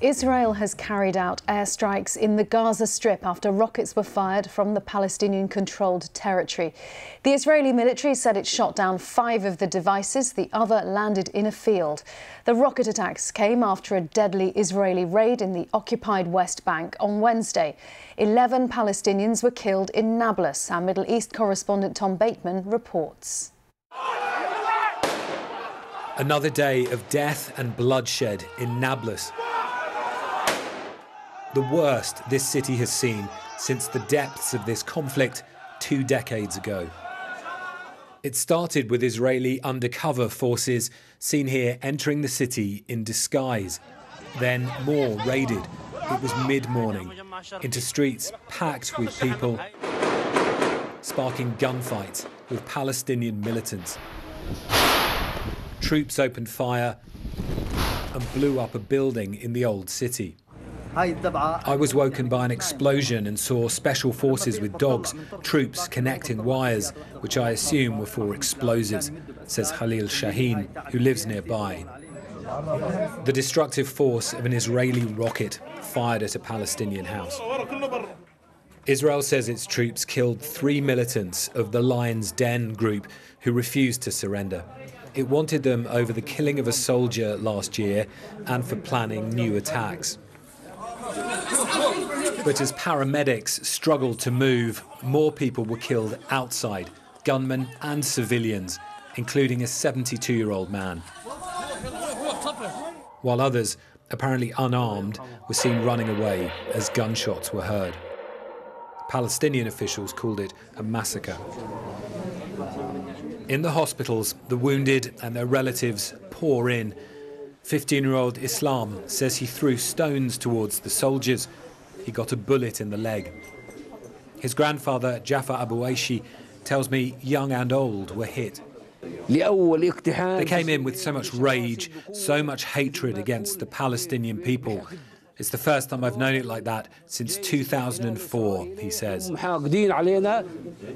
Israel has carried out airstrikes in the Gaza Strip after rockets were fired from the Palestinian controlled territory. The Israeli military said it shot down five of the devices, the other landed in a field. The rocket attacks came after a deadly Israeli raid in the occupied West Bank on Wednesday. Eleven Palestinians were killed in Nablus. Our Middle East correspondent Tom Bateman reports. Another day of death and bloodshed in Nablus the worst this city has seen since the depths of this conflict two decades ago. It started with Israeli undercover forces seen here entering the city in disguise. Then more raided. It was mid morning into streets packed with people, sparking gunfights with Palestinian militants. Troops opened fire and blew up a building in the old city. I was woken by an explosion and saw special forces with dogs, troops connecting wires, which I assume were for explosives, says Khalil Shaheen, who lives nearby. The destructive force of an Israeli rocket fired at a Palestinian house. Israel says its troops killed three militants of the Lion's Den group who refused to surrender. It wanted them over the killing of a soldier last year and for planning new attacks. But as paramedics struggled to move, more people were killed outside, gunmen and civilians, including a 72 year old man. While others, apparently unarmed, were seen running away as gunshots were heard. Palestinian officials called it a massacre. In the hospitals, the wounded and their relatives pour in. 15 year old Islam says he threw stones towards the soldiers he got a bullet in the leg. His grandfather, Jafar Abu Aishi, tells me young and old were hit. They came in with so much rage, so much hatred against the Palestinian people. It's the first time I've known it like that since 2004, he says.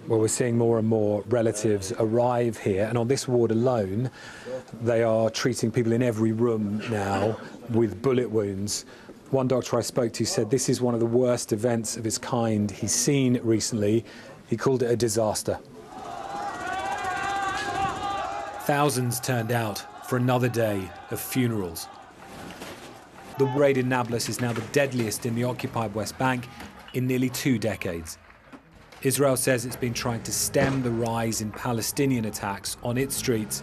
Well, we're seeing more and more relatives arrive here, and on this ward alone, they are treating people in every room now with bullet wounds. One doctor I spoke to said this is one of the worst events of its kind he's seen recently. He called it a disaster. Thousands turned out for another day of funerals. The raid in Nablus is now the deadliest in the occupied West Bank in nearly two decades. Israel says it's been trying to stem the rise in Palestinian attacks on its streets.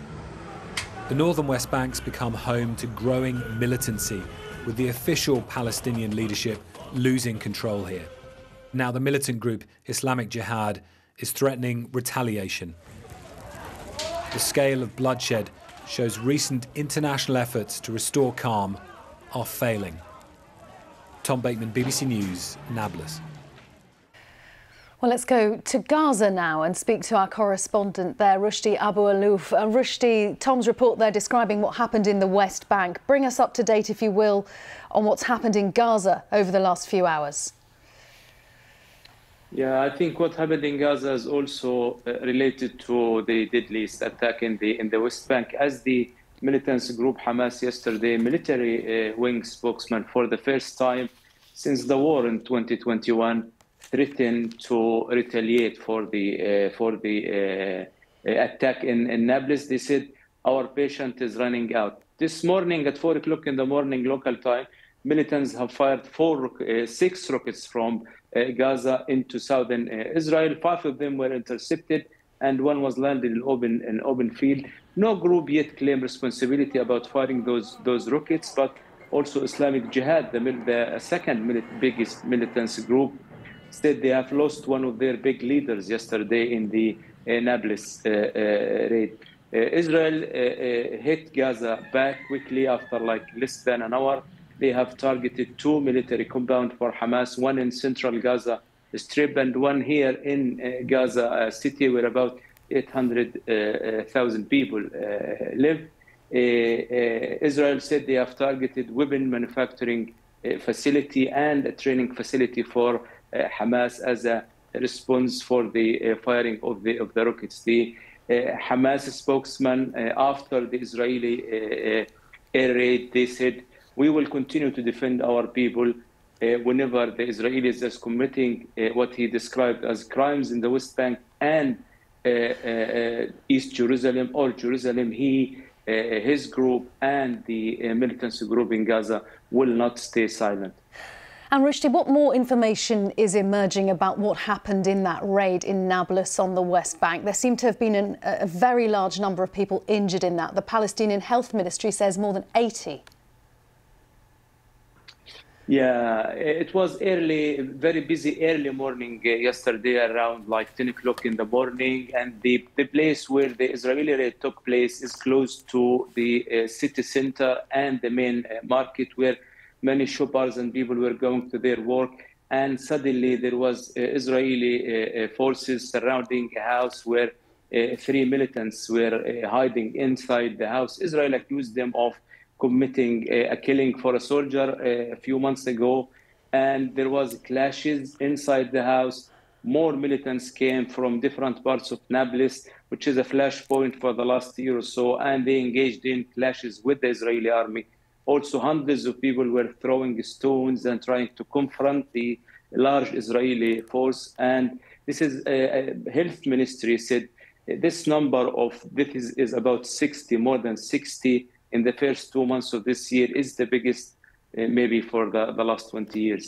The northern West Bank's become home to growing militancy with the official Palestinian leadership losing control here. Now, the militant group Islamic Jihad is threatening retaliation. The scale of bloodshed shows recent international efforts to restore calm are failing. Tom Bateman, BBC News, Nablus. Well, let's go to Gaza now and speak to our correspondent there, Rushdi Abu Alouf. Uh, Rushdi, Tom's report there describing what happened in the West Bank. Bring us up to date, if you will, on what's happened in Gaza over the last few hours. Yeah, I think what happened in Gaza is also uh, related to the deadliest attack in the in the West Bank. As the militant group Hamas yesterday, military uh, wing spokesman for the first time since the war in 2021 threatened to retaliate for the uh, for the uh, attack in, in Nablus. They said our patient is running out. This morning at four o'clock in the morning local time, militants have fired four, uh, six rockets from uh, Gaza into southern uh, Israel. Five of them were intercepted, and one was landed in open in open field. No group yet claimed responsibility about firing those those rockets, but also Islamic Jihad, the, the second biggest militant group, said they have lost one of their big leaders yesterday in the uh, Nablus uh, uh, raid. Israel hit Gaza back quickly after like less than an hour. They have targeted two military compounds for Hamas, one in central Gaza Strip and one here in Gaza city, where about 800,000 people live. Israel said they have targeted weapon manufacturing facility and a training facility for uh, Hamas as a response for the uh, firing of the of the rockets. The uh, Hamas spokesman after the Israeli air raid, they said we will continue to defend our people uh, whenever the Israelis is committing uh, what he described as crimes in the West Bank and uh, uh, East Jerusalem or Jerusalem, he, uh, his group and the uh, militancy group in Gaza will not stay silent. And Rushdi, what more information is emerging about what happened in that raid in Nablus on the West Bank? There seem to have been an, a very large number of people injured in that. The Palestinian Health Ministry says more than 80. Yeah, it was early, very busy early morning uh, yesterday around like 10 o'clock in the morning. And the, the place where the Israeli raid took place is close to the uh, city center and the main uh, market where many shoppers and people were going to their work. And suddenly there was uh, Israeli uh, uh, forces surrounding a house where three militants were hiding inside the house. Israel accused them of committing a killing for a soldier a few months ago, and there was clashes inside the house. More militants came from different parts of Nablus, which is a flashpoint for the last year or so, and they engaged in clashes with the Israeli army. Also, hundreds of people were throwing stones and trying to confront the large Israeli force. And this is a, a health ministry said this number of this is, is about 60, more than 60 in the first two months of this year is the biggest uh, maybe for the, the last 20 years.